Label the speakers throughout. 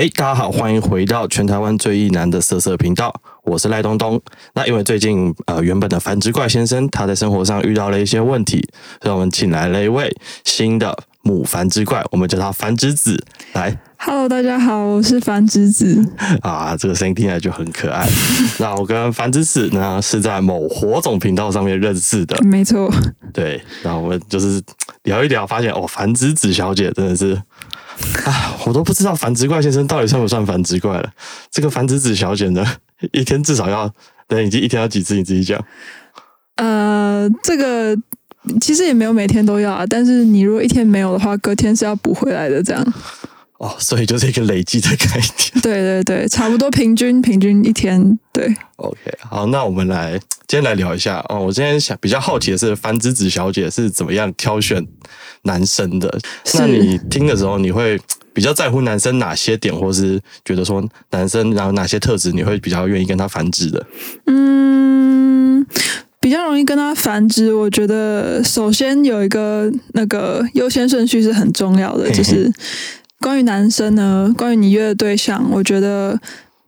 Speaker 1: 嘿，大家好，欢迎回到全台湾最意男的色色频道，我是赖东东。那因为最近呃原本的繁殖怪先生他在生活上遇到了一些问题，所以我们请来了一位新的母繁殖怪，我们叫他繁殖子来。
Speaker 2: Hello，大家好，我是繁殖子。
Speaker 1: 啊，这个声音听起来就很可爱。那我跟繁殖子呢是在某火种频道上面认识的，
Speaker 2: 没错，
Speaker 1: 对，然后我们就是聊一聊，发现哦，繁殖子小姐真的是啊，我都不知道繁殖怪先生到底算不算繁殖怪了。这个繁殖子小姐呢，一天至少要等已经一天要几只？你自己讲。
Speaker 2: 呃，这个其实也没有每天都要啊，但是你如果一天没有的话，隔天是要补回来的。这样，
Speaker 1: 哦，所以就是一个累积的概念。
Speaker 2: 对对对，差不多平均平均一天，对。
Speaker 1: OK，好，那我们来今天来聊一下哦。我今天想比较好奇的是，繁殖子小姐是怎么样挑选男生的？那你听的时候，你会比较在乎男生哪些点，或是觉得说男生然后哪些特质你会比较愿意跟他繁殖的？
Speaker 2: 嗯，比较容易跟他繁殖。我觉得首先有一个那个优先顺序是很重要的，就是关于男生呢，关于你约的对象，我觉得。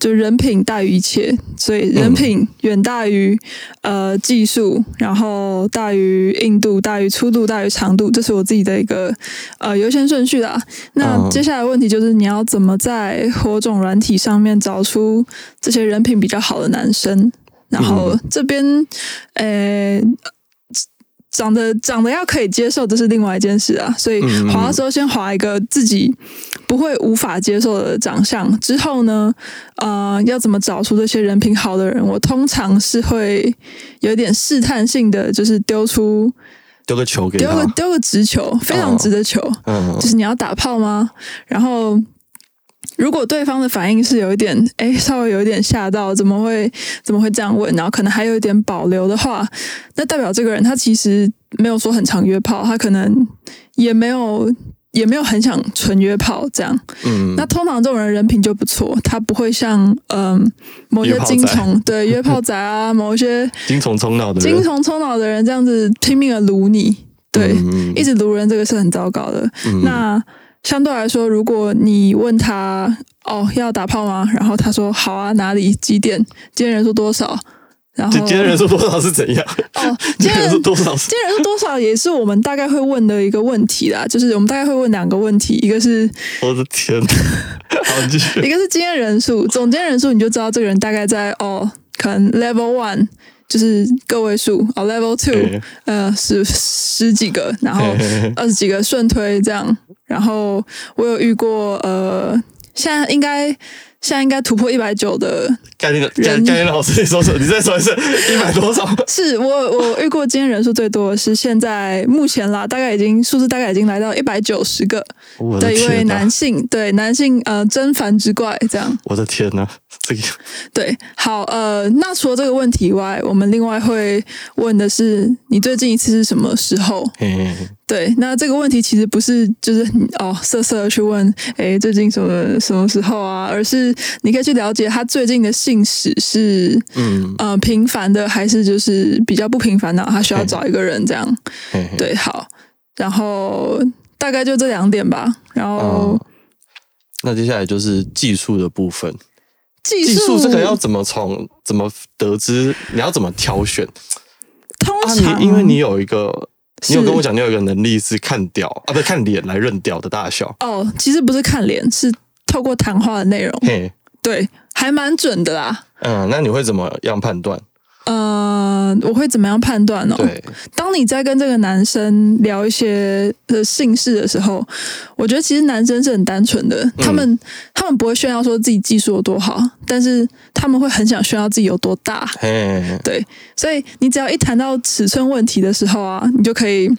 Speaker 2: 就人品大于一切，所以人品远大于、呃技术，然后大于硬度，大于粗度，大于长度，这是我自己的一个呃优先顺序啦。那
Speaker 1: 嗯
Speaker 2: 接下来的问题就是你要怎么在火种软体上面找出这些人品比较好的男生，然后这边呃。长得长得要可以接受，这是另外一件事啊。所以滑的时候，先滑一个自己不会无法接受的长相。之后呢，呃，要怎么找出这些人品好的人？我通常是会有点试探性的，就是丢出
Speaker 1: 丢个球给他，
Speaker 2: 丢个丢个直球，非常直的球，
Speaker 1: 嗯
Speaker 2: 就是你要打炮吗？然后。如果对方的反应是有一点，哎，稍微有一点吓到，怎么会怎么会这样问？然后可能还有一点保留的话，那代表这个人他其实没有说很常约炮，他可能也没有也没有很想纯约炮这样。
Speaker 1: 嗯，
Speaker 2: 那通常这种人人品就不错，他不会像嗯、某些精虫对约炮仔啊，某些
Speaker 1: 精虫冲脑的人
Speaker 2: 精，虫冲脑的人这样子拼命的撸你，对，
Speaker 1: 嗯
Speaker 2: 一直撸人这个是很糟糕的。
Speaker 1: 嗯
Speaker 2: 那相对来说，如果你问他哦要打炮吗？然后他说好啊，哪里几点？今天人数多少？然后
Speaker 1: 今今天人数多少是怎样？
Speaker 2: 哦，
Speaker 1: 今天
Speaker 2: 人
Speaker 1: 人数多少
Speaker 2: 今天人数多少也是我们大概会问的一个问题啦，就是我们大概会问两个问题，一个是
Speaker 1: 我的天！好，继续。
Speaker 2: 一个是今天人数，总监人数你就知道这个人大概在哦，可能 level one 就是个位数哦，level two
Speaker 1: 嘿
Speaker 2: 呃十十几个，然后二十几个顺推这样。然后我有遇过呃，现在应该现在应该突破一百九的，
Speaker 1: 盖那个盖
Speaker 2: 人
Speaker 1: 盖那个老师，你说说，你再说一次，一百多少？
Speaker 2: 是我我遇过今天人数最多的是现在目前啦，大概已经数字大概已经来到一百九十个的一位男性，对男性呃真繁殖怪这样。
Speaker 1: 我的天呐，这个
Speaker 2: 对，好，呃，那除了这个问题以外，我们另外会问的是，你最近一次是什么时候？
Speaker 1: 嘿嘿嘿
Speaker 2: 对，那这个问题其实不是就是哦色色的去问，哎，最近什么什么时候啊？而是你可以去了解他最近的性史是
Speaker 1: 嗯，
Speaker 2: 呃频繁的，还是就是比较不频繁的，他需要找一个人这样。对，好，然后大概就这两点吧。然后
Speaker 1: 哦那接下来就是技术的部分。
Speaker 2: 技
Speaker 1: 技术这个要怎么从怎么得知？你要怎么挑选啊？
Speaker 2: 通常、
Speaker 1: 你因为你有一个，你有跟我讲，你有一个能力是看屌啊，不是看脸来认屌的大小。
Speaker 2: 哦，其实不是看脸，是透过谈话的内容。
Speaker 1: 嘿，
Speaker 2: 对，还蛮准的啦。
Speaker 1: 嗯，那你会怎么样判断？
Speaker 2: 呃，我会怎么样判断呢、
Speaker 1: 对，
Speaker 2: 当你在跟这个男生聊一些呃姓氏的时候，我觉得其实男生是很单纯的，他们他们不会炫耀说自己技术有多好，但是他们会很想炫耀自己有多大。
Speaker 1: 嘿，
Speaker 2: 对，所以你只要一谈到尺寸问题的时候啊，你就可以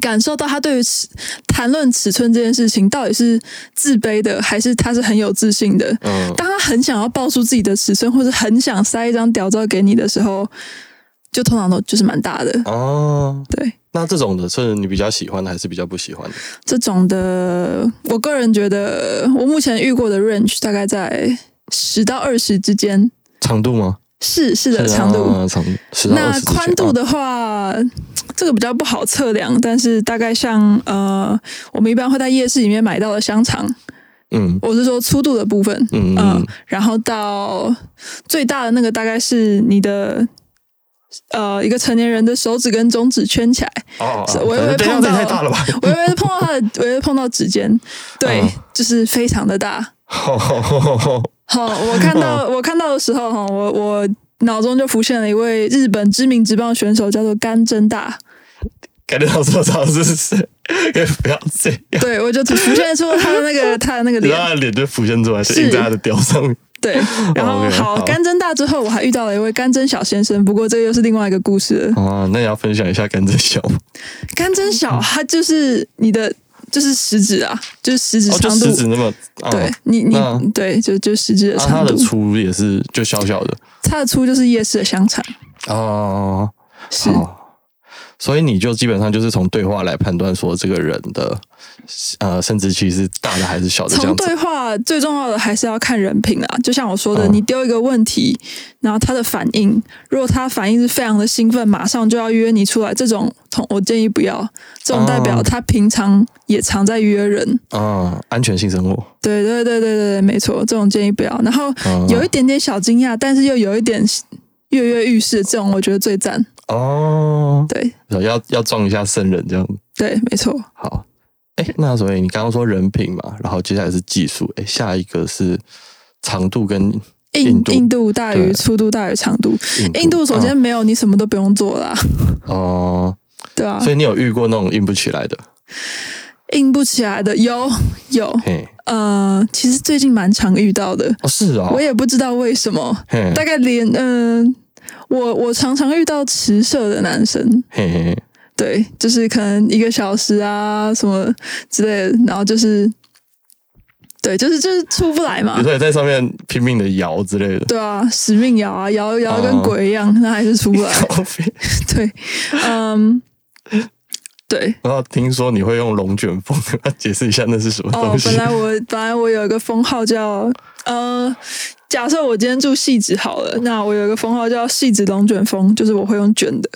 Speaker 2: 感受到他对于尺谈论尺寸这件事情到底是自卑的，还是他是很有自信的。
Speaker 1: 嗯，
Speaker 2: 当他很想要报出自己的尺寸，或者很想塞一张屌照给你的时候，就通常都就是蛮大的。
Speaker 1: 哦，
Speaker 2: 对，
Speaker 1: 那这种的是你比较喜欢的，还是比较不喜欢的？
Speaker 2: 这种的，我个人觉得，我目前遇过的 range 大概在十到二十之间。
Speaker 1: 长度吗？
Speaker 2: 是是的，长度。
Speaker 1: 长十到
Speaker 2: 那宽度的话，这个比较不好测量，但是大概像呃，我们一般会在夜市里面买到的香肠，
Speaker 1: 嗯
Speaker 2: 我是说粗度的部分，
Speaker 1: 嗯
Speaker 2: 然后到最大的那个大概是你的呃一个成年人的手指跟中指圈起来，
Speaker 1: 哦
Speaker 2: 是我以为碰到
Speaker 1: 太大了吧？
Speaker 2: 我以为碰到他的，我以为碰到指尖，对，
Speaker 1: 嗯
Speaker 2: 就是非常的大。好，我看到我看到的时候哈，我我脑中就浮现了一位日本知名职棒选手，叫做甘真大。
Speaker 1: 感觉到说操是不是？可以不要这样。
Speaker 2: 对，我就只浮现出他的那个 他的那个脸。
Speaker 1: 他的脸就浮现出来，是印在他的雕上面。
Speaker 2: 对，然后好，
Speaker 1: 好
Speaker 2: 甘真大之后，我还遇到了一位甘真小先生，不过这又是另外一个故事了。
Speaker 1: 哦，那你要分享一下甘蔗小吗？
Speaker 2: 甘真小，他就是你的就是食指啊，就是食指长度。
Speaker 1: 食指那么，哦
Speaker 2: 对你，你、
Speaker 1: 那
Speaker 2: 对，就就食指的
Speaker 1: 啊，它
Speaker 2: 长度
Speaker 1: 的，粗也是就小小的
Speaker 2: 它的粗就是夜市的香肠，
Speaker 1: 哦。
Speaker 2: 是
Speaker 1: 好，所以你就基本上就是从对话来判断说这个人的呃生殖器是大的还是小的
Speaker 2: 从。对话最重要的还是要看人品啦。就像我说的，
Speaker 1: 嗯
Speaker 2: 你丢一个问题，然后他的反应，如果他反应是非常的兴奋，马上就要约你出来，这种同我建议不要。这种代表
Speaker 1: 哦
Speaker 2: 他平常也常在约人。
Speaker 1: 嗯，安全性生活。
Speaker 2: 对对对对对对，没错，这种建议不要。然后
Speaker 1: 嗯
Speaker 2: 有一点点小惊讶，但是又有一点跃跃欲试，这种我觉得最赞。
Speaker 1: 哦，
Speaker 2: 对
Speaker 1: 要要撞一下圣人这样。
Speaker 2: 对，没错。
Speaker 1: 好，哎，那所以你刚刚说人品嘛，然后接下来是技术，哎，下一个是长度跟
Speaker 2: 印
Speaker 1: 印度
Speaker 2: 印度大于粗度大于长度。
Speaker 1: 硬度。
Speaker 2: 首先
Speaker 1: 嗯
Speaker 2: 没有你什么都不用做啦，
Speaker 1: 哦，
Speaker 2: 对啊，
Speaker 1: 所以你有遇过那种硬不起来的？
Speaker 2: 硬不起来的有有，
Speaker 1: 嘿，
Speaker 2: 呃，其实最近蛮常遇到的，
Speaker 1: 哦，是哦，
Speaker 2: 我也不知道为什么，大概连嗯、我我常常遇到迟射的男生，
Speaker 1: 嘿嘿嘿，
Speaker 2: 对，就是可能一个小时啊什么之类的，然后就是，对，就是就是出不来嘛。
Speaker 1: 你，说你在上面拼命的摇之类的，
Speaker 2: 对啊，使命摇啊摇摇跟
Speaker 1: 哦
Speaker 2: 鬼一样，那还是出不来，对，嗯，对。
Speaker 1: 然后听说你会用龙卷风，要解释一下那是什么
Speaker 2: 哦
Speaker 1: 东，西？
Speaker 2: 本来我本来我有一个封号叫呃，假设我今天住细致好了，那我有一个封号叫细致龙卷风，就是我会用卷的。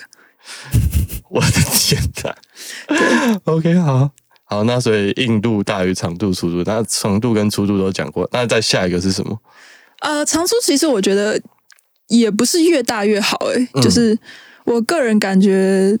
Speaker 1: 我的天哪！OK，好好，那所以硬度大于长度、粗度，那长度跟粗度都讲过，那再下一个是什么？
Speaker 2: 呃，长处其实我觉得也不是越大越好、欸，
Speaker 1: 嗯
Speaker 2: 就是我个人感觉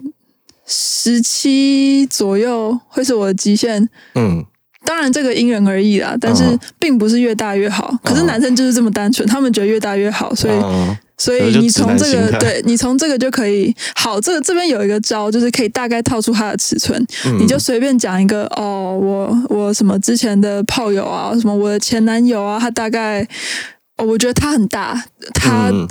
Speaker 2: 十七左右会是我的极限。
Speaker 1: 嗯，
Speaker 2: 当然，这个因人而异啦，但是
Speaker 1: 嗯
Speaker 2: 并不是越大越好。可是
Speaker 1: 嗯
Speaker 2: 男生就是这么单纯，他们觉得越大越好，所以
Speaker 1: 嗯
Speaker 2: 所以你从这个，对你从这个就可以好。这个这边有一个招，就是可以大概套出它的尺寸，
Speaker 1: 嗯
Speaker 2: 你就随便讲一个哦，我我什么之前的炮友啊，什么我的前男友啊，他大概哦，我觉得他很大，他、
Speaker 1: 嗯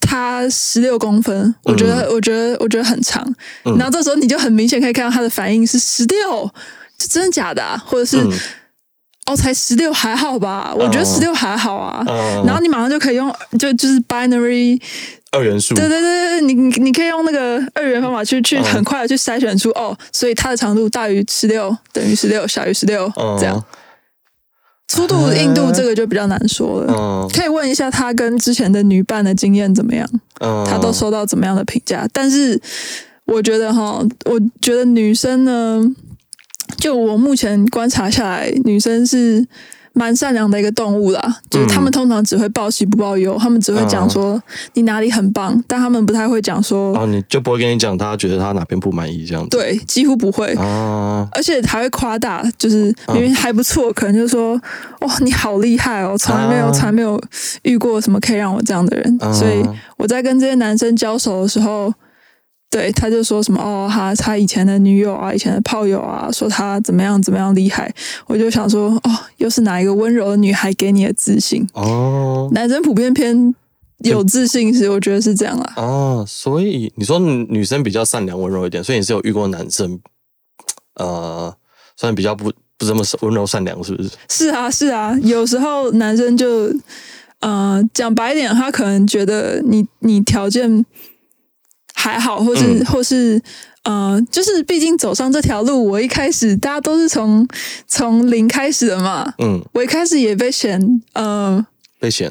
Speaker 2: 他十六公分，我觉得、我觉得我觉得很长。
Speaker 1: 嗯
Speaker 2: 然后这时候你就很明显可以看到他的反应是十六，这真的假的、啊？或者是、
Speaker 1: 嗯
Speaker 2: 哦，才十六还好吧？我觉得十六还好啊。
Speaker 1: 嗯
Speaker 2: 然后你马上就可以用，就就是 binary，
Speaker 1: 二元数，
Speaker 2: 对对对对，你你你可以用那个二元方法去去
Speaker 1: 嗯
Speaker 2: 很快的去筛选出哦，所以它的长度大于十六，等于十六，小于十六，
Speaker 1: 嗯
Speaker 2: 这样。粗度、硬度这个就比较难说了，
Speaker 1: 嗯
Speaker 2: 可以问一下他跟之前的女伴的经验怎么样，
Speaker 1: 嗯，
Speaker 2: 他都收到怎么样的评价。但是我觉得哈，我觉得女生呢，就我目前观察下来，女生是蛮善良的一个动物啦。就是她们通常只会报喜不报忧，她们只会讲说你哪里很棒，但她们不太会讲说
Speaker 1: 哦，你就不会跟你讲他觉得他哪边不满意这样子，
Speaker 2: 对，几乎不会。
Speaker 1: 啊，
Speaker 2: 而且还会夸大，就是明明还不错，可能就说：“哇，你好厉害哦，从来没有、
Speaker 1: 啊
Speaker 2: 从来没有遇过什么可以让我这样的人。
Speaker 1: 啊。
Speaker 2: 所以我在跟这些男生交手的时候，对他就说什么：“哦，他他以前的女友啊，以前的炮友啊，说他怎么样怎么样厉害。”我就想说：“哦，又是哪一个温柔的女孩给你的自信？
Speaker 1: 哦
Speaker 2: 男生普遍偏有自信是，我觉得是这样啦。
Speaker 1: 哦，所以你说女女生比较善良温柔一点，所以你是有遇过男生，呃，算比较不不这么温柔善良，是不是？
Speaker 2: 是啊，是啊，有时候男生就，呃，讲白一点，他可能觉得你你条件还好，或是、
Speaker 1: 嗯。
Speaker 2: 或是呃，就是毕竟走上这条路，我一开始大家都是从从零开始的嘛，
Speaker 1: 嗯，
Speaker 2: 我一开始也被嫌，呃，
Speaker 1: 被嫌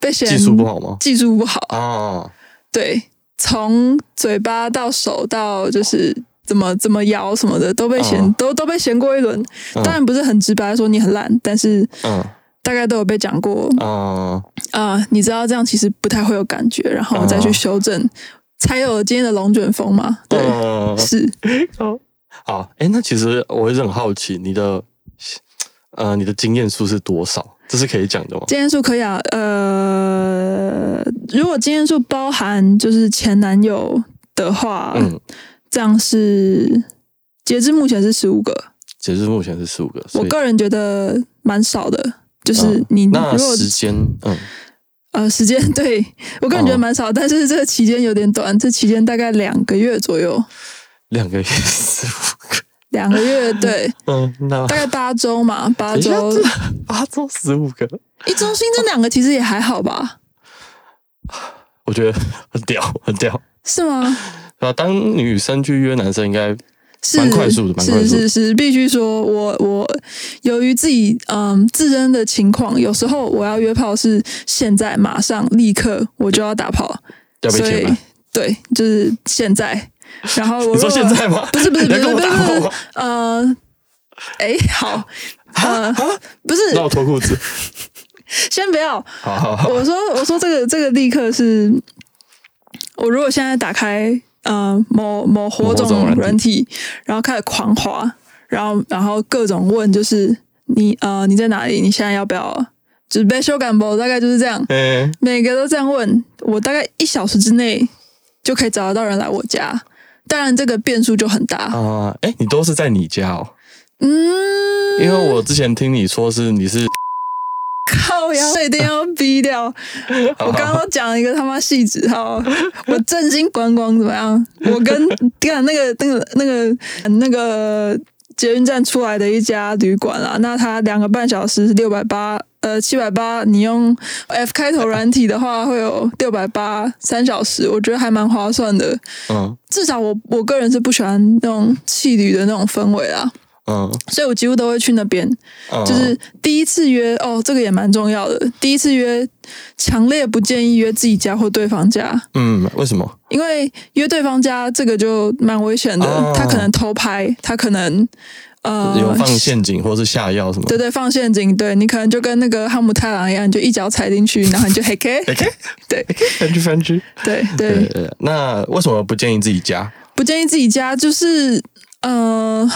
Speaker 2: 被嫌
Speaker 1: 技术不好吗？
Speaker 2: 技术不好，
Speaker 1: 啊，
Speaker 2: 对，从嘴巴到手到就是怎么怎么摇什么的，都被嫌、
Speaker 1: 嗯。
Speaker 2: 都都被嫌过一轮。
Speaker 1: 嗯。
Speaker 2: 当然不是很直白地说你很烂，但是
Speaker 1: 嗯。
Speaker 2: 大概都有被讲过。
Speaker 1: 嗯
Speaker 2: 啊、你知道这样其实不太会有感觉，然后再去
Speaker 1: 哦
Speaker 2: 修正，才有今天的龙卷风嘛。对，
Speaker 1: 嗯，
Speaker 2: 是
Speaker 1: 好，哎，那其实我一直很好奇，你的呃你的经验数是多少？这是可以讲的吗？
Speaker 2: 经验数可以啊。呃，如果经验数包含就是前男友的话，
Speaker 1: 嗯，
Speaker 2: 这样是截至目前是十五个。
Speaker 1: 截至目前是十五个，
Speaker 2: 我个人觉得蛮少的，就是
Speaker 1: 嗯
Speaker 2: 你
Speaker 1: 那时间，嗯
Speaker 2: 呃时间 对我个人觉得
Speaker 1: 哦
Speaker 2: 蛮少，但是这个期间有点短，这期间大概两个月左右，
Speaker 1: 两个月十五个，
Speaker 2: 两个月对，
Speaker 1: 嗯，那
Speaker 2: 大概八周嘛，八周
Speaker 1: 八周十五个，
Speaker 2: 一周新增两个，其实也还好吧？
Speaker 1: 我觉得很屌，很屌。
Speaker 2: 是吗？
Speaker 1: 啊，当女生去约男生，应该
Speaker 2: 是
Speaker 1: 蛮快速的蛮快
Speaker 2: 是
Speaker 1: 速的
Speaker 2: 是是，必须说我我由于自己嗯自身的情况，有时候我要约炮是现在马上立刻我就要打炮，所以？对，就是现在。然后我
Speaker 1: 说现在吗？
Speaker 2: 不是不是不是不是不是
Speaker 1: 打炮吗？
Speaker 2: 呃，哎，好，呃，不是，
Speaker 1: 那我脱裤子。
Speaker 2: 先不要。
Speaker 1: 好好好，
Speaker 2: 我说我说这个这个立刻是，我如果现在打开呃某某火
Speaker 1: 种人体
Speaker 2: 然后开始狂滑，然后然后各种问，就是你呃你在哪里？你现在要不要？就是被修改不？大概就是这样，
Speaker 1: 嗯，
Speaker 2: 每个都这样问，我大概一小时之内就可以找得到人来我家。当然，这个变数就很大。
Speaker 1: 啊，哎，你都是在你家哦？
Speaker 2: 嗯，
Speaker 1: 因为我之前听你说是你是，
Speaker 2: 靠腰这一定要逼掉。我刚刚都讲了一个他妈细致，哈，我振兴观光怎么样？我跟看那个 那个那个那个捷运站出来的一家旅馆啊，那它两个半小时是六百八，呃七百八，你用 F 开头软体的话会有六百八三小时，我觉得还蛮划算的。
Speaker 1: 嗯
Speaker 2: 至少我我个人是不喜欢那种气旅的那种氛围啦，
Speaker 1: 嗯，
Speaker 2: 所以我几乎都会去那边。
Speaker 1: 嗯
Speaker 2: 就是第一次约哦，这个也蛮重要的。第一次约，强烈不建议约自己家或对方家，
Speaker 1: 嗯，为什么？
Speaker 2: 因为约对方家这个就蛮危险的。
Speaker 1: 哦
Speaker 2: 他可能偷拍，他可能呃
Speaker 1: 有放陷阱或是下药什么？
Speaker 2: 对对放陷阱，对你可能就跟那个汉姆太郎一样，你就一脚踩进去，然后你就嘿 K
Speaker 1: 嘿 K，
Speaker 2: 对
Speaker 1: 翻去翻去。
Speaker 2: 对对
Speaker 1: 对，对，那为什么不建议自己家？
Speaker 2: 不建议自己家，就是呃。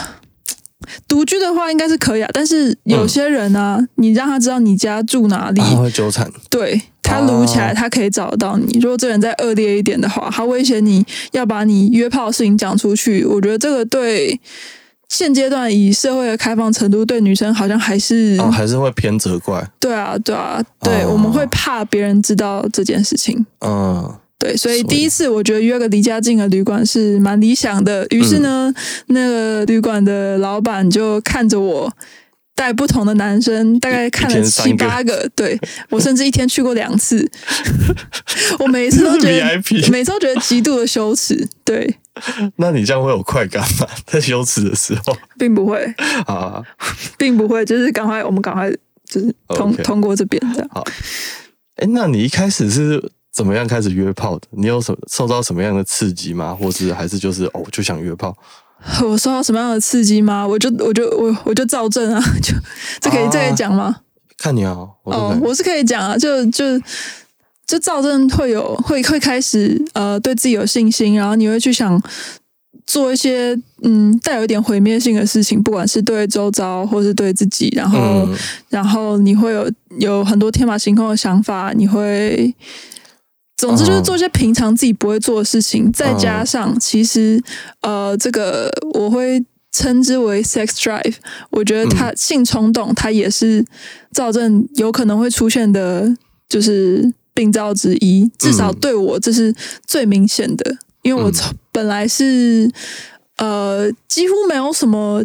Speaker 2: 独居的话应该是可以啊，但是有些人啊，你让他知道你家住哪里，
Speaker 1: 啊，会纠缠。
Speaker 2: 对他撸起来，
Speaker 1: 哦
Speaker 2: 他可以找得到你。如果这人再恶劣一点的话，他威胁你要把你约炮的事情讲出去，我觉得这个对现阶段以社会的开放程度，对女生好像还是、
Speaker 1: 哦，还是会偏责怪。
Speaker 2: 对啊，对啊，对，
Speaker 1: 哦
Speaker 2: 我们会怕别人知道这件事情。
Speaker 1: 嗯
Speaker 2: 对，所以第一次我觉得约个离家近的旅馆是蛮理想的。于是呢，那个旅馆的老板就看着我带不同的男生，大概看了七八个。对我甚至一天去过两次，我每一次都觉得每次都觉得极度的羞耻。对，
Speaker 1: 那你这样会有快感吗？在羞耻的时候
Speaker 2: 并不会，
Speaker 1: 啊，
Speaker 2: 并不会，就是赶快我们赶快就是通通过这边这样。
Speaker 1: 哎，那你一开始是怎么样开始约炮的？你有什么受到什么样的刺激吗？或是还是就是哦，就想约炮？
Speaker 2: 我受到什么样的刺激吗？我就我就我我就照正啊，就这可以、这可以讲吗？
Speaker 1: 看你啊，我
Speaker 2: 是可以讲啊，就就就照正会有会会开始呃对自己有信心，然后你会去想做一些嗯带有一点毁灭性的事情，不管是对周遭或是对自己，然后、
Speaker 1: 嗯
Speaker 2: 然后你会有有很多天马行空的想法，你会。总之就是做一些平常自己不会做的事情，再加上其实呃，这个我会称之为 sex drive。我觉得它性冲动，它也是躁症有可能会出现的，就是病灶之一。至少对我这是最明显的，因为我从本来是呃几乎没有什么。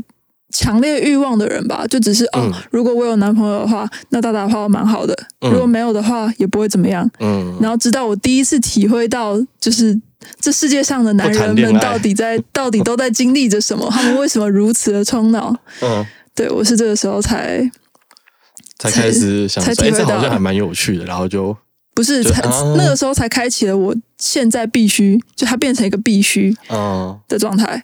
Speaker 2: 强烈欲望的人吧，就只是哦
Speaker 1: 嗯，
Speaker 2: 如果我有男朋友的话，那大打炮蛮好的；
Speaker 1: 嗯。
Speaker 2: 如果没有的话，也不会怎么样。
Speaker 1: 嗯，
Speaker 2: 然后直到我第一次体会到，就是这世界上的男人们到底在到底都在经历着什么，他们为什么如此的冲脑？
Speaker 1: 嗯，
Speaker 2: 对我是这个时候才
Speaker 1: 才开始想，哎，
Speaker 2: 才体会到
Speaker 1: 这好像还蛮有趣的，然后就
Speaker 2: 不是才、
Speaker 1: 啊。
Speaker 2: 那个时候才开启了我现在必须就它变成一个必须
Speaker 1: 嗯，
Speaker 2: 的状态。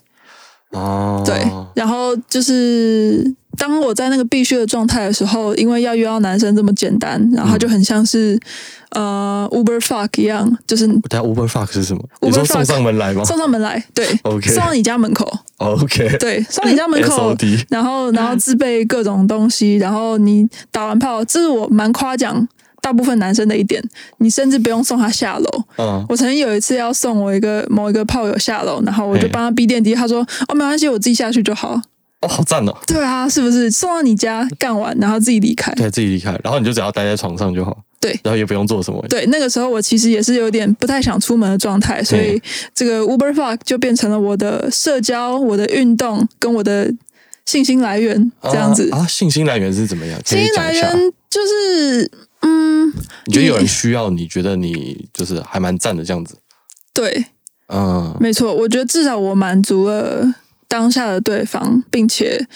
Speaker 1: 哦，
Speaker 2: 对，然后就是当我在那个必须的状态的时候，因为要约到男生这么简单，然后他就很像是、呃 Uber fuck 一样，就是
Speaker 1: 等下 Uber fuck 是什么
Speaker 2: ？Uber
Speaker 1: 你说送上门来吗？
Speaker 2: 送上门来，对
Speaker 1: 哦 OK
Speaker 2: 送到你家门口
Speaker 1: ，？OK，
Speaker 2: 对，送到你家门口然后然后自备各种东西，然后你打完炮，这是我蛮夸奖大部分男生的一点，你甚至不用送他下楼。
Speaker 1: 嗯，
Speaker 2: 我曾经有一次要送我一个某一个炮友下楼，然后我就
Speaker 1: 嘿
Speaker 2: 帮他逼电梯，他说哦没关系，我自己下去就好。
Speaker 1: 哦，好赞哦，
Speaker 2: 对啊，是不是送到你家干完，然后自己离开？
Speaker 1: 对自己离开，然后你就只要待在床上就好，
Speaker 2: 对
Speaker 1: 然后也不用做什么，
Speaker 2: 对，那个时候我其实也是有点不太想出门的状态，所以这个 Uber Fuck 就变成了我的社交、我的运动跟我的信心来源，这样子。
Speaker 1: 啊啊，信心来源是怎么样？
Speaker 2: 信心来。源就是，嗯，
Speaker 1: 你觉得有人需要你，觉得你就是还蛮赞的这样子？
Speaker 2: 对，
Speaker 1: 嗯。
Speaker 2: 没错，我觉得至少我满足了当下的对方，并且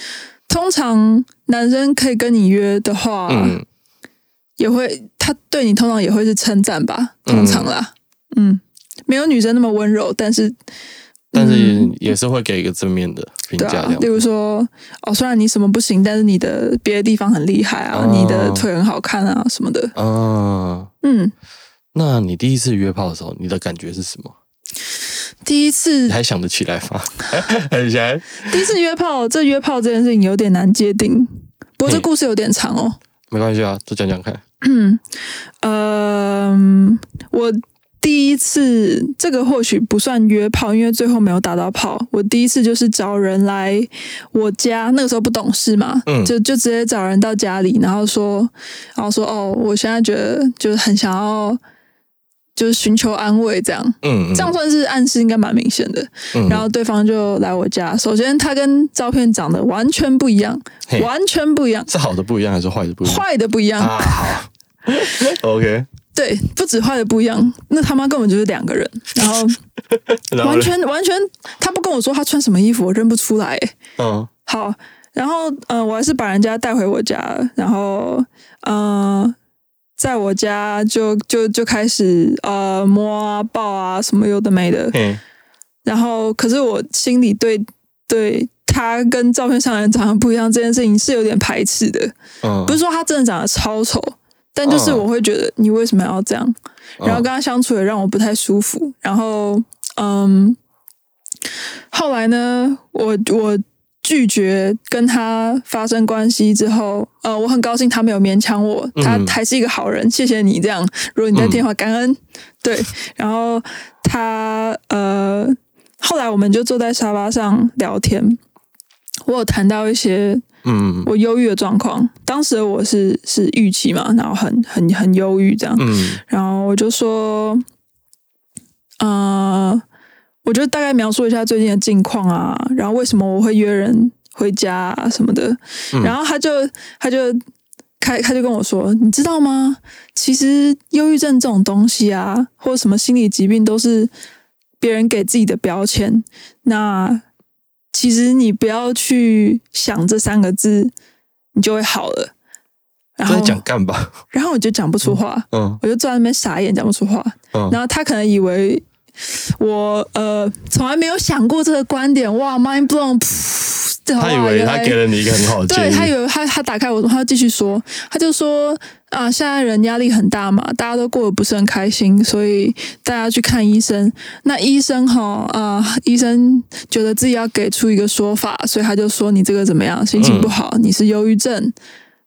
Speaker 2: 通常男生可以跟你约的话，
Speaker 1: 嗯，
Speaker 2: 也会他对你通常也会是称赞吧，通常啦，嗯。没有女生那么温柔，但是。
Speaker 1: 但是
Speaker 2: 嗯
Speaker 1: 也是会给一个正面的评
Speaker 2: 对啊，
Speaker 1: 价这样
Speaker 2: 例。如说，哦，虽然你什么不行，但是你的别的地方很厉害啊，
Speaker 1: 哦
Speaker 2: 你的腿很好看啊什么的。
Speaker 1: 嗯，
Speaker 2: 嗯，
Speaker 1: 那你第一次约炮的时候，你的感觉是什么？
Speaker 2: 第一次
Speaker 1: 你还想得起来吗？很 想
Speaker 2: 第一次约炮，这约炮这件事情有点难界定。不过这故事有点长哦。
Speaker 1: 没关系啊，就讲讲看。
Speaker 2: 嗯，呃，我第一次这个或许不算约炮，因为最后没有打到炮。我第一次就是找人来我家，那个时候不懂事嘛，
Speaker 1: 嗯
Speaker 2: 就就直接找人到家里，然后说，然后说哦，我现在觉得就是很想要。就是寻求安慰，这样
Speaker 1: 嗯，嗯
Speaker 2: 这样算是暗示，应该蛮明显的。
Speaker 1: 嗯
Speaker 2: 然后对方就来我家，首先他跟照片长得完全不一样，完全不一样，
Speaker 1: 是好的不一样还是坏的不一样？
Speaker 2: 坏的不一样。
Speaker 1: 啊，好，OK，
Speaker 2: 对，不止坏的不一样，那他妈根本就是两个人。然后 完全完全，他不跟我说他穿什么衣服，我认不出来。欸
Speaker 1: 嗯
Speaker 2: 好，然后嗯、呃我还是把人家带回我家，然后嗯、呃在我家就就就开始呃摸啊抱啊什么有的没的。
Speaker 1: 嗯，
Speaker 2: 然后可是我心里对对他跟照片上的人长得不一样这件事情是有点排斥的。
Speaker 1: 嗯，
Speaker 2: 不是说他真的长得超丑，但就是
Speaker 1: 嗯
Speaker 2: 我会觉得你为什么要这样？
Speaker 1: 嗯，
Speaker 2: 然后跟他相处也让我不太舒服。然后，嗯，后来呢，我我拒绝跟他发生关系之后，呃，我很高兴他没有勉强我，他
Speaker 1: 嗯
Speaker 2: 还是一个好人，谢谢你这样。如果你在听的话，感恩。对，然后他呃，后来我们就坐在沙发上聊天，我有谈到一些
Speaker 1: 嗯
Speaker 2: 我忧郁的状况，当时我是是预期嘛，然后很很很忧郁这样。
Speaker 1: 嗯
Speaker 2: 然后我就说，呃，我就大概描述一下最近的近况啊，然后为什么我会约人回家啊什么的。
Speaker 1: 嗯
Speaker 2: 然后他就他就开他就跟我说，你知道吗？其实忧郁症这种东西啊，或者什么心理疾病，都是别人给自己的标签。那其实你不要去想这三个字，你就会好了。然后
Speaker 1: 在，讲干吧，
Speaker 2: 然后我就讲不出话。
Speaker 1: 嗯
Speaker 2: 我就坐在那边傻眼，讲不出话。
Speaker 1: 嗯
Speaker 2: 然后他可能以为我呃从来没有想过这个观点，哇，mind blown，噗
Speaker 1: 他以为他给了你一个很好的建议，
Speaker 2: 对他以为他他打开我，他继续说，他就说啊，现在人压力很大嘛，大家都过得不是很开心，所以大家去看医生。那医生哈啊、医生觉得自己要给出一个说法，所以他就说你这个怎么样，心情不好，你是忧郁症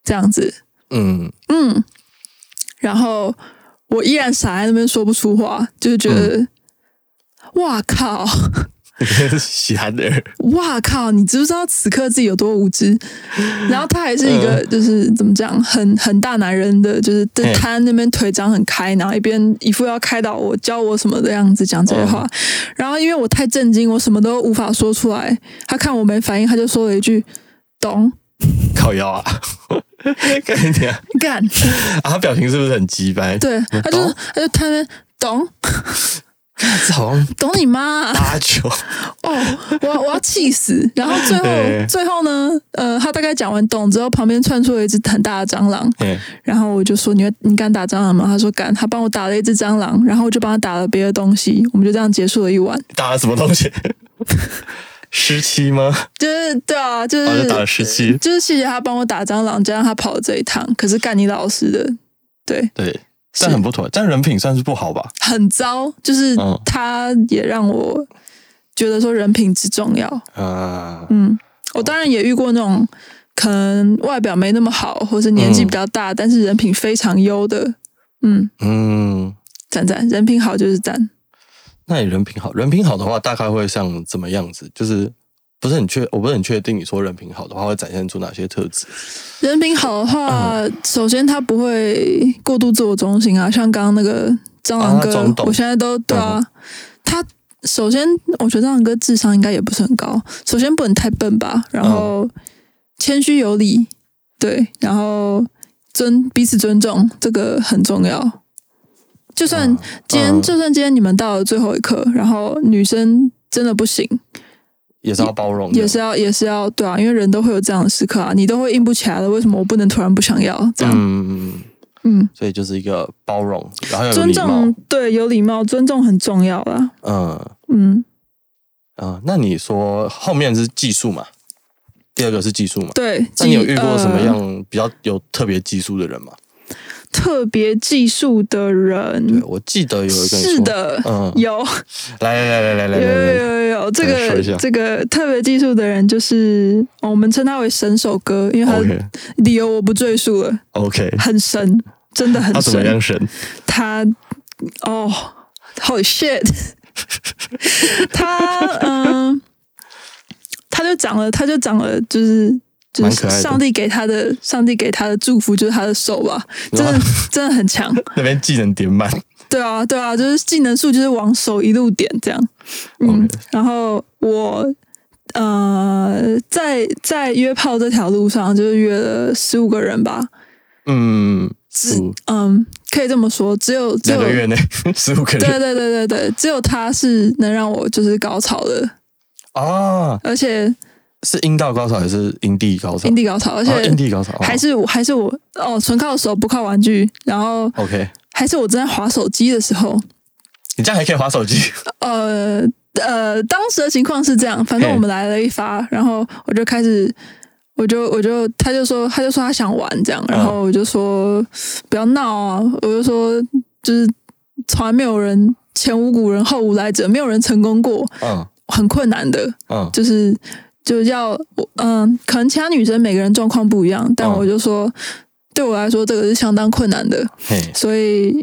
Speaker 2: 这样子。
Speaker 1: 嗯。
Speaker 2: 嗯，然后我依然傻在那边说不出话，就是觉得，哇靠，
Speaker 1: 喜憨的，
Speaker 2: 哇靠，你知不知道此刻自己有多无知？然后他还是一个就是怎么讲，很很大男人的，就是
Speaker 1: 嘿
Speaker 2: 他那边腿张很开，然后一边一副要开导我、教我什么的样子讲这些话。然后因为我太震惊，我什么都无法说出来。他看我没反应，他就说了一句：“懂，
Speaker 1: 靠腰啊，干你啊，
Speaker 2: 干。
Speaker 1: 啊他表情是不是很鸡掰？”，
Speaker 2: 对，他就他就他那边懂
Speaker 1: 这好像
Speaker 2: 懂你妈、啊。
Speaker 1: 八九，
Speaker 2: 哦，我要我要气死！然后最后
Speaker 1: 对
Speaker 2: 最后呢，呃，他大概讲完懂之后，旁边窜出了一只很大的蟑螂，
Speaker 1: 嘿
Speaker 2: 然后我就说：“你会你敢打蟑螂吗？”他说：“敢。”他帮我打了一只蟑螂，然后我就帮他打了别的东西，我们就这样结束了一晚。
Speaker 1: 打了什么东西？十七吗？
Speaker 2: 就是对啊，就
Speaker 1: 是打了十七
Speaker 2: 就是谢谢他帮我打蟑螂，加上他跑了这一趟。可是干你老师的，对，
Speaker 1: 对，
Speaker 2: 是
Speaker 1: 但很不妥，但人品算是不好吧？
Speaker 2: 很糟。就是
Speaker 1: 嗯
Speaker 2: 他也让我觉得说人品之重要。
Speaker 1: 啊，
Speaker 2: 嗯，我当然也遇过那种可能外表没那么好，或是年纪比较大，但是人品非常优的。嗯，
Speaker 1: 嗯，
Speaker 2: 赞赞，人品好就是赞。
Speaker 1: 那你人品好，人品好的话，大概会像怎么样子？就是不是很确，我不是很确定，你说人品好的话，会展现出哪些特质？
Speaker 2: 人品好的话，
Speaker 1: 嗯
Speaker 2: 首先他不会过度自我中心啊，像刚刚那个蟑螂哥，
Speaker 1: 啊
Speaker 2: 我现在都对啊。他首先，我觉得蟑螂哥智商应该也不是很高，首先不能太笨吧，然后
Speaker 1: 嗯
Speaker 2: 谦虚有礼，对，然后尊彼此尊重，这个很重要。就算今天，
Speaker 1: 嗯
Speaker 2: 就算今天你们到了最后一刻，然后女生真的不行，
Speaker 1: 也是要包容的，
Speaker 2: 也是要也是要对啊，因为人都会有这样的时刻啊，你都会硬不起来了，为什么我不能突然不想要这样？
Speaker 1: 嗯，
Speaker 2: 嗯嗯，
Speaker 1: 所以就是一个包容，然后
Speaker 2: 尊重，对有礼貌，尊重很重要啦。
Speaker 1: 嗯
Speaker 2: 嗯，
Speaker 1: 嗯。那你说后面是技术嘛？第二个是技术嘛？
Speaker 2: 对。
Speaker 1: 那你有遇过什么
Speaker 2: 呃
Speaker 1: 样比较有特别技术的人吗？
Speaker 2: 特别技术的
Speaker 1: 对
Speaker 2: 人？
Speaker 1: 我记得有一个
Speaker 2: 是，的，
Speaker 1: 嗯，
Speaker 2: 有
Speaker 1: 来来来来来
Speaker 2: 有有
Speaker 1: 来来来，
Speaker 2: 有有有，这个这个特别技术的人就是、哦我们称他为神手哥，因为他理由我不赘述了
Speaker 1: ，OK，
Speaker 2: 很神，真的很
Speaker 1: 他怎么
Speaker 2: 神。
Speaker 1: 样神？
Speaker 2: 他哦，Holy shit！他嗯，他就长了，他就长了，就是就是上帝给他的，上帝给他的祝福就是他的手吧，真的真的很强。
Speaker 1: 那边技能点满，
Speaker 2: 对啊，对啊，就是技能数就是往手一路点这样。嗯然后我呃，在在约炮这条路上，就是约了十五个人吧。
Speaker 1: 嗯，
Speaker 2: 只嗯，可以这么说，只有只有
Speaker 1: 个月内 十五个人。
Speaker 2: 对对对对对，只有他是能让我就是高潮的，
Speaker 1: 啊，
Speaker 2: 而且
Speaker 1: 是阴道高潮还是阴蒂高潮？
Speaker 2: 阴蒂高潮，而
Speaker 1: 且阴
Speaker 2: 且
Speaker 1: 蒂高潮，哦
Speaker 2: 还是我还是我哦，纯靠手不靠玩具，然后
Speaker 1: OK。
Speaker 2: 还是我正在划手机的时候，
Speaker 1: 你这样还可以划手机？
Speaker 2: 呃呃，当时的情况是这样，反正我们来了一发，然后我就开始，我就我就他就说他就说他想玩这样，然后我就说不要闹啊，我就说就是从来没有人前无古人后无来者，没有人成功过，
Speaker 1: 嗯
Speaker 2: 很困难的，
Speaker 1: 嗯
Speaker 2: 就是就要我嗯，可能其他女生每个人状况不一样，但
Speaker 1: 嗯
Speaker 2: 我就说。对我来说，这个是相当困难的，
Speaker 1: 嘿
Speaker 2: 所以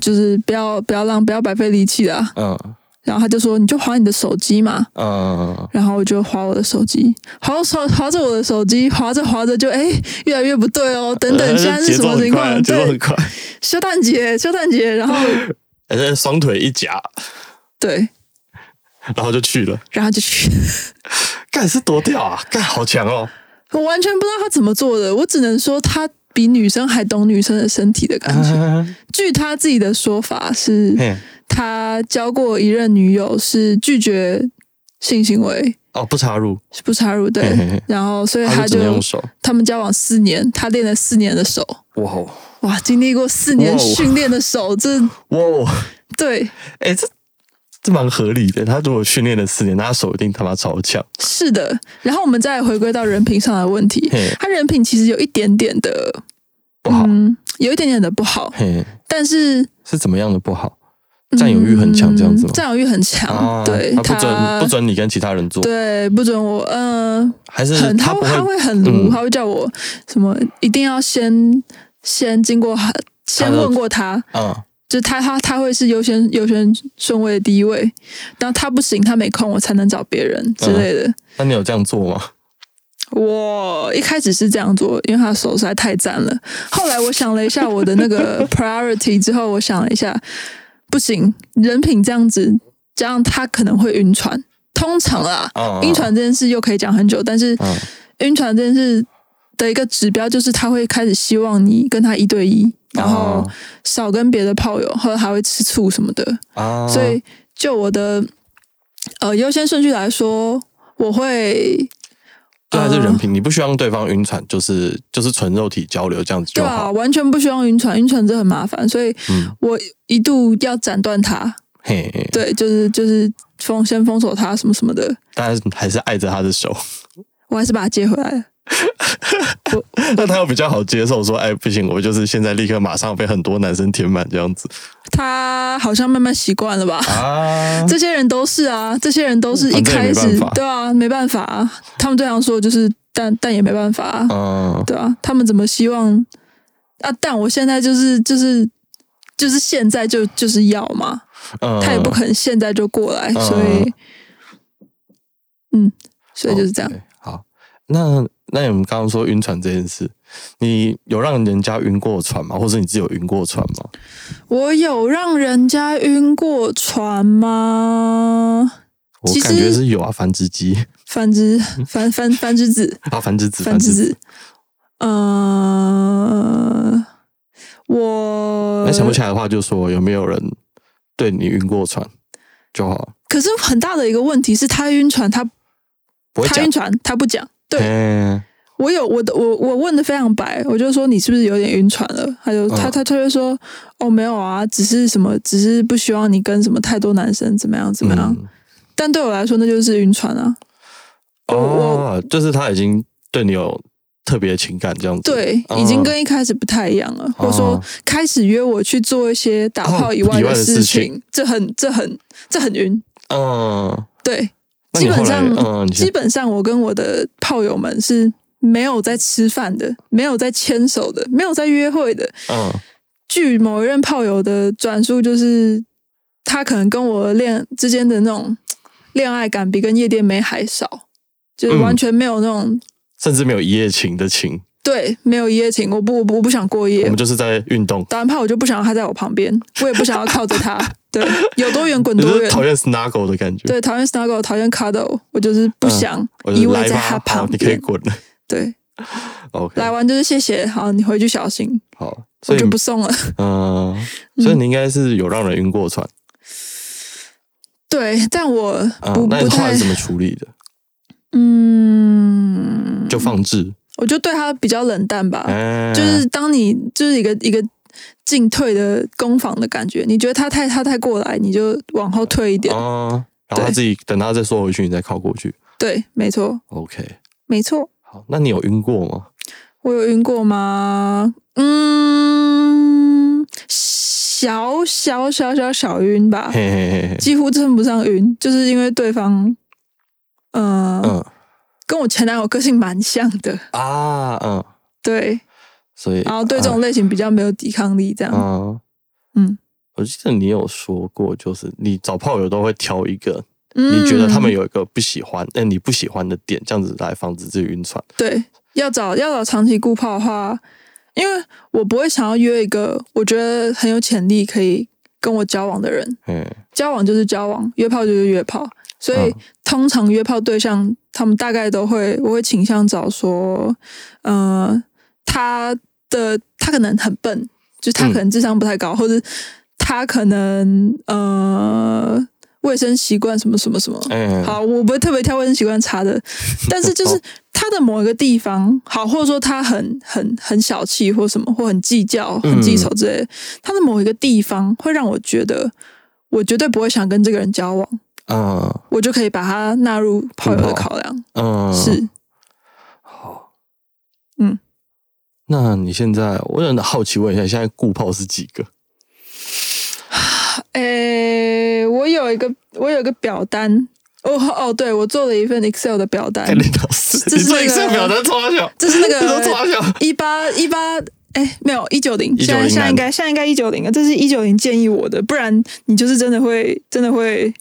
Speaker 2: 就是不要不要让不要白费力气啦。
Speaker 1: 嗯
Speaker 2: 然后他就说：“你就划你的手机嘛。
Speaker 1: 嗯”
Speaker 2: 然后我就划我的手机，划划划着我的手机，划着划着就哎，越来越不对哦。等等，
Speaker 1: 呃
Speaker 2: 现在是什么情况？对，
Speaker 1: 节奏很快，
Speaker 2: 修蛋姐，修蛋姐，然后
Speaker 1: 而 且双腿一夹，
Speaker 2: 对，
Speaker 1: 然后就去了。
Speaker 2: 然后就去，
Speaker 1: 干是多屌啊！干好强哦！
Speaker 2: 我完全不知道他怎么做的，我只能说他比女生还懂女生的身体的感觉。据他自己的说法是，他交过一任女友是拒绝性行为，
Speaker 1: 哦，不插入，
Speaker 2: 不插入，对
Speaker 1: 嘿嘿嘿，
Speaker 2: 然后所以他
Speaker 1: 他就用手。
Speaker 2: 他们交往四年，他练了四年的手，
Speaker 1: 哇哦
Speaker 2: 哇，经历过四年训练的手，这
Speaker 1: 哇哦！
Speaker 2: 对
Speaker 1: 哎，这这蛮合理的。他如果训练了四年，那他手一定他妈超强。
Speaker 2: 是的。然后我们再回归到人品上的问题，他人品其实有一点点的
Speaker 1: 不好
Speaker 2: 嗯，有一点点的不好，
Speaker 1: 嘿，
Speaker 2: 但是
Speaker 1: 是怎么样的不好？占有欲很强，这样子吗？
Speaker 2: 嗯占有欲很强，
Speaker 1: 啊
Speaker 2: 对
Speaker 1: 他不准不准你跟其他人做，
Speaker 2: 对，不准我，嗯、
Speaker 1: 还是
Speaker 2: 很他
Speaker 1: 不
Speaker 2: 他会很
Speaker 1: 嗯，
Speaker 2: 他会叫我什么一定要先先经过他，先
Speaker 1: 的
Speaker 2: 问过他，
Speaker 1: 嗯
Speaker 2: 就他他他会是优先优先顺位的第一位，然后他不行，他没空，我才能找别人之类的。
Speaker 1: 那你有这样做吗？
Speaker 2: 我一开始是这样做，因为他手实在太赞了。后来我想了一下我的那个 priority 之后，我想了一下，不行，人品这样子，这样他可能会晕船。通常啦，
Speaker 1: 嗯
Speaker 2: 晕船这件事又可以讲很久，但是
Speaker 1: 嗯
Speaker 2: 晕船这件事的一个指标就是他会开始希望你跟他一对一，然后
Speaker 1: 哦
Speaker 2: 少跟别的炮友，或者还会吃醋什么的。
Speaker 1: 啊，
Speaker 2: 所以就我的呃优先顺序来说，我会
Speaker 1: 这还是人
Speaker 2: 呃
Speaker 1: 品，你不希望对方晕船，就是就是纯肉体交流这样子就
Speaker 2: 对啊，
Speaker 1: 好。
Speaker 2: 完全不希望晕船，晕船真的很麻烦，所以
Speaker 1: 嗯，
Speaker 2: 我一度要斩断他。
Speaker 1: 嘿，嘿
Speaker 2: 对，就是就是封先封锁他什么什么的，
Speaker 1: 但是还是爱着他的手。
Speaker 2: 我还是把他接回来了。
Speaker 1: 那他又比较好接受，说：“哎，不行，我就是现在立刻马上被很多男生填满这样子。
Speaker 2: 他好像慢慢习惯了吧？”
Speaker 1: 啊，
Speaker 2: 这些人都是啊，这些人都是一开始对啊，没办法啊，他们这样说就是，但但也没办法啊，
Speaker 1: 嗯，
Speaker 2: 对啊，他们怎么希望？啊？但我现在就是就是就是现在就就是要嘛，
Speaker 1: 嗯。
Speaker 2: 他也不可能现在就过来，
Speaker 1: 嗯。
Speaker 2: 所以嗯，所以就是这样。
Speaker 1: 好，那那你们刚刚说晕船这件事，你有让人家晕过船吗？或者你自己有晕过船吗？
Speaker 2: 我有让人家晕过船吗？
Speaker 1: 我感觉是有啊，繁殖机
Speaker 2: 繁殖繁繁繁殖子，
Speaker 1: 啊，繁殖子，
Speaker 2: 繁殖
Speaker 1: 子
Speaker 2: 子。。嗯，我
Speaker 1: 那想不起来的话，就说有没有人对你晕过船就好，
Speaker 2: 可是很大的一个问题是他晕船，他
Speaker 1: 不会讲
Speaker 2: 他晕。船，他不讲。对
Speaker 1: 嗯
Speaker 2: 我有我的我我问的非常白，我就说你是不是有点晕船了？他就他
Speaker 1: 嗯
Speaker 2: 他他就说哦没有啊，只是什么，只是不希望你跟什么太多男生怎么样怎么样。
Speaker 1: 嗯
Speaker 2: 但对我来说，那就是晕船啊。
Speaker 1: 哦，就是他已经对你有特别情感这样子。
Speaker 2: 对，
Speaker 1: 哦
Speaker 2: 已经跟一开始不太一样了，或者说
Speaker 1: 哦
Speaker 2: 开始约我去做一些打炮以外
Speaker 1: 的
Speaker 2: 事
Speaker 1: 事情
Speaker 2: 这很这很这很晕。
Speaker 1: 嗯，
Speaker 2: 对，基本上
Speaker 1: 嗯，
Speaker 2: 基本上我跟我的炮友们是没有在吃饭的，没有在牵手的，没有在约会的。
Speaker 1: 嗯。
Speaker 2: 据某一任炮友的转述，就是他可能跟我恋之间的那种恋爱感比跟夜店妹还少，就是
Speaker 1: 嗯。
Speaker 2: 完全没有那种、
Speaker 1: 甚至没有一夜情的情，
Speaker 2: 对，没有一夜情。我不，我不我不想过夜
Speaker 1: 我们。就是在运动，
Speaker 2: 打完炮我就不想要他在我旁边，我也不想要靠着他。对，有多远滚多远。
Speaker 1: 是讨厌 snuggle 的感觉。
Speaker 2: 对，讨厌 snuggle，讨厌 cuddle，我就是不想依偎在他旁
Speaker 1: 边，你可以
Speaker 2: 边。
Speaker 1: 滚了。
Speaker 2: 对
Speaker 1: ，OK，
Speaker 2: 来完就是谢谢，好，你回去小心，
Speaker 1: 好，所以
Speaker 2: 我就不送了。
Speaker 1: 嗯，所以你应该是有让人晕过船
Speaker 2: 对，但我
Speaker 1: 啊
Speaker 2: 不、？
Speaker 1: 那你后来，怎么处理的？
Speaker 2: 嗯，
Speaker 1: 就放置，
Speaker 2: 我就对他比较冷淡吧。
Speaker 1: 哎，
Speaker 2: 就是当你就是一个一个进退的攻防的感觉，你觉得他太他太过来，你就往后退一点。
Speaker 1: 哦，然后他自己等他再缩回去，你再靠过去。
Speaker 2: 对，没错
Speaker 1: ，OK，
Speaker 2: 没错。
Speaker 1: 好，那你有晕过吗？
Speaker 2: 我有晕过吗？嗯，小小小小小晕吧，
Speaker 1: 嘿嘿嘿嘿，
Speaker 2: 几乎称不上晕，就是因为对方，呃，
Speaker 1: 嗯
Speaker 2: 跟我前男友个性蛮像的，
Speaker 1: 啊嗯，
Speaker 2: 对，
Speaker 1: 所以
Speaker 2: 然后对这种类型比较没有抵抗力，这样，
Speaker 1: 嗯
Speaker 2: 嗯，
Speaker 1: 我记得你有说过，就是你找炮友都会挑一个
Speaker 2: 嗯。
Speaker 1: 你觉得他们有一个不喜欢，哎，你不喜欢的点，这样子来防止自己晕船。
Speaker 2: 对，要找要找长期顾炮的话，因为我不会想要约一个我觉得很有潜力可以跟我交往的人，
Speaker 1: 嗯
Speaker 2: 交往就是交往，约炮就是约炮，所以
Speaker 1: 嗯。
Speaker 2: 通常约炮对象，他们大概都会，我会倾向找说，呃，他的他可能很笨，就是他可能智商不太高，或者他可能呃卫生习惯什么什么什么。
Speaker 1: 嗯，
Speaker 2: 好，我不会特别挑卫生习惯差的，但是就是他的某一个地方好，或者说他很很很小气或什么，或很计较、很记仇之类的，他的某一个地方会让我觉得，我绝对不会想跟这个人交往，
Speaker 1: 嗯
Speaker 2: 我就可以把它纳入炮友的考量。
Speaker 1: 嗯，
Speaker 2: 是，
Speaker 1: 好，
Speaker 2: 嗯，
Speaker 1: 那你现在，我有点好奇问一下，现在固炮是几个？
Speaker 2: 诶，我有一个我有一个表单，哦哦，对我做了一份 Excel 的表单这是那个
Speaker 1: Excel 表单超小，
Speaker 2: 这是那个。一八一八。哎，没有一九零，现在
Speaker 1: 190
Speaker 2: 现在应该现在应该一九零了，这是一九零建议我的，不然你就是真的会真的会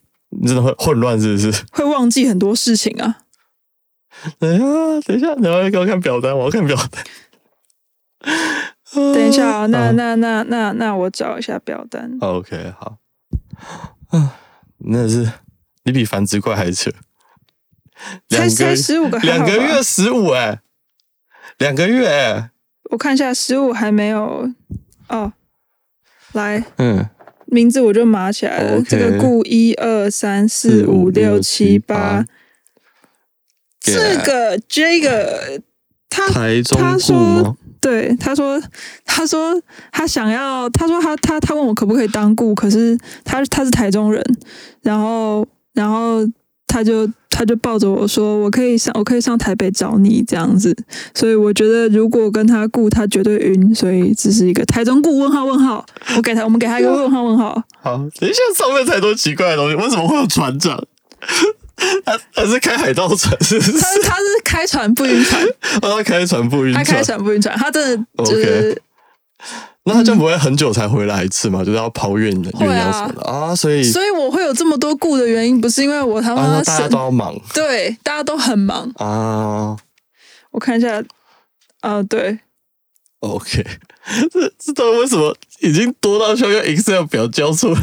Speaker 1: 你真的会混乱是不是？
Speaker 2: 会忘记很多事情啊。
Speaker 1: 等一下，等一下，你要给我看表单，我要看表单。
Speaker 2: 等一下啊，那
Speaker 1: 嗯
Speaker 2: 那那那那我找一下表单。
Speaker 1: OK，好。啊，那是你比繁殖怪还扯，
Speaker 2: 才才
Speaker 1: 个
Speaker 2: 十五个
Speaker 1: 两个月十五哎，两个月哎，
Speaker 2: 我看一下十五还没有哦。来，
Speaker 1: 嗯，
Speaker 2: 名字我就码起来了。这个顾一二三四五六七八，这个这个他他说？对他说他说他想要他说他他他问我可不可以当顾，可是他他是台中人，然后然后他就他就抱着我说：“我可以上，我可以上台北找你这样子。”所以我觉得如果跟他雇，他绝对晕。所以这是一个台中顾问号问号。我给他，我们给他一个问号问号。
Speaker 1: 好，等一下，上面太多奇怪的东西，为什么会有船长？他他是开海盗船，是是？
Speaker 2: 他他是开船不晕船，
Speaker 1: 他开船不晕
Speaker 2: 他开船不晕船，他真的就是。
Speaker 1: 那他就不会很久才回来一次嘛？就是要跑远的
Speaker 2: 会啊
Speaker 1: 远洋什么的啊，所以
Speaker 2: 所以我会有这么多顾的原因，不是因为我他
Speaker 1: 啊，
Speaker 2: 妈
Speaker 1: 啊大家都要忙
Speaker 2: 对，大家都很忙。
Speaker 1: 啊。
Speaker 2: 我看一下，啊、对
Speaker 1: ，OK，这这到底为什么已经多到需要用 Excel 表交出来？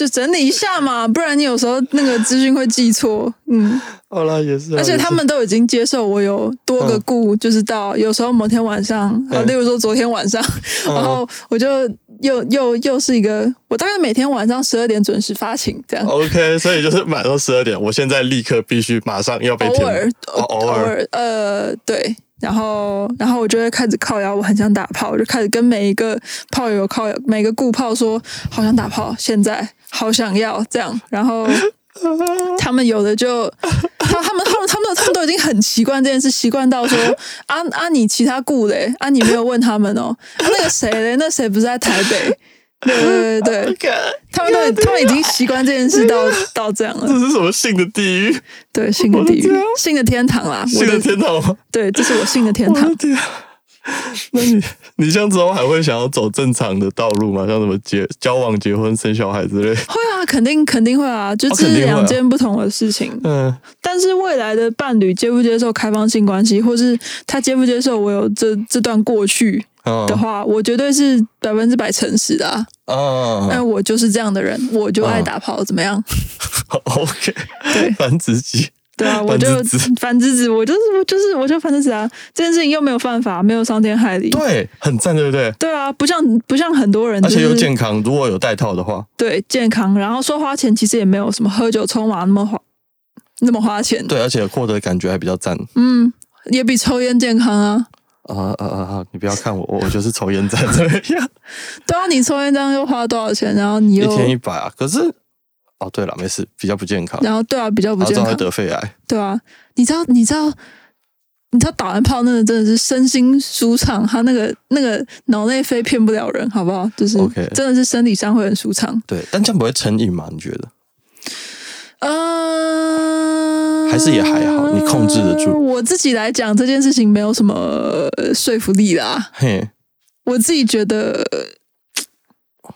Speaker 2: 就整理一下嘛，不然你有时候那个资讯会记错。嗯，
Speaker 1: 好了，也是啊，
Speaker 2: 而且他们都已经接受我有多个顾，就是到有时候某天晚上，啊，
Speaker 1: 嗯
Speaker 2: 例如说昨天晚上，
Speaker 1: 嗯。
Speaker 2: 然后我就又又又是一个，我大概每天晚上十二点准时发情，这样。
Speaker 1: OK，所以就是晚上十二点，我现在立刻必须马上要被填
Speaker 2: 偶尔，
Speaker 1: 哦偶尔
Speaker 2: 呃，对，然后，然后我就会开始靠摇，我很想打炮，我就开始跟每一个炮友靠每个顾炮说，好想打炮，现在好想要这样，然后他们有的就，他他们他们他们他们都已经很习惯这件事，习惯到说，啊啊，你其他顾嘞，啊你没有问他们哦，那个谁嘞，那谁不是在台北？对对对对，他们都已他们已经习惯这件事到 到这样了。
Speaker 1: 这是什么性的地狱？
Speaker 2: 对，性的地狱性的天堂啦，我
Speaker 1: 性的天堂吗？
Speaker 2: 对，这是我性的天堂！
Speaker 1: 那你你像之后还会想要走正常的道路吗？像什么结交往、结婚、生小孩之类？
Speaker 2: 会啊，肯定肯定会啊，就这是两件不同的事情。
Speaker 1: 嗯，
Speaker 2: 但是未来的伴侣接不接受开放性关系，或是他接不接受我有这这段过去
Speaker 1: 哦
Speaker 2: 的话，我绝对是百分之百诚实的啊。
Speaker 1: 啊
Speaker 2: 因为我就是这样的人，我就爱
Speaker 1: 嗯
Speaker 2: 打炮，怎么样？
Speaker 1: OK，
Speaker 2: 对
Speaker 1: 繁殖机，
Speaker 2: 对啊，我就
Speaker 1: 殖子
Speaker 2: 繁殖子，我就是我就是我就繁殖子啊。这件事情又没有犯法，没有伤天害理。
Speaker 1: 对，很赞，对不对？
Speaker 2: 对啊，不像不像很多人、就
Speaker 1: 而，且又健康，如果有带套的话，
Speaker 2: 对健康，然后说花钱其实也没有什么喝酒抽麻那么花那么花钱，
Speaker 1: 对，而且获得感觉还比较赞。
Speaker 2: 嗯，也比抽烟健康啊。
Speaker 1: 啊啊啊啊！你不要看我，我 我就是抽烟仔这样，
Speaker 2: 对啊，你抽烟这样又花了多少钱？然后你又一，
Speaker 1: 天一百啊。可是，哦，对了，没事，比较不健康，
Speaker 2: 然后对啊，比较不健康，
Speaker 1: 得肺癌。
Speaker 2: 对啊，你知道，你知道，你知道打完炮那个真的是身心舒畅，他那个那个脑内啡骗不了人，好不好？就是真的是身体上会很舒畅。
Speaker 1: 对，但这样不会成瘾吗？你觉得？
Speaker 2: 嗯、
Speaker 1: 还是也还好你控制得住
Speaker 2: 我自己来讲，这件事情没有什么呃说服力啦。
Speaker 1: 嘿，
Speaker 2: 我自己觉得呃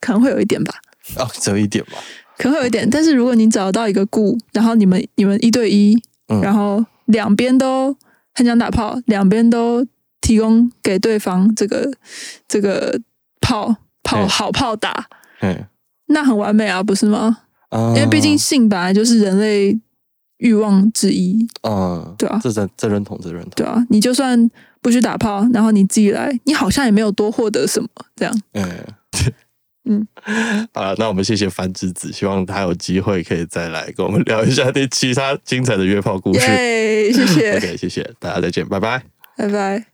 Speaker 2: 可能会有一点吧，
Speaker 1: 哦，只有一点吧。
Speaker 2: 可能会有一点。但是如果你找到一个顾，然后你们你们一对一，
Speaker 1: 嗯
Speaker 2: 然后两边都很想打炮，两边都提供给对方这个这个炮炮
Speaker 1: 嗯
Speaker 2: 好炮打，
Speaker 1: 嘿，
Speaker 2: 那很完美啊，不是吗？
Speaker 1: 啊
Speaker 2: 因为毕竟性本来就是人类欲望之一，
Speaker 1: 嗯，
Speaker 2: 对啊
Speaker 1: 这这这认同，这认同。
Speaker 2: 对啊，你就算不去打炮，然后你自己来，你好像也没有多获得什么，这样。
Speaker 1: 嗯
Speaker 2: 嗯，
Speaker 1: 好了，那我们谢谢樊之子，希望他有机会可以再来跟我们聊一下那其他精彩的约炮故事。
Speaker 2: 耶，谢谢
Speaker 1: ，OK，谢谢大家，再见，拜拜。
Speaker 2: 拜拜。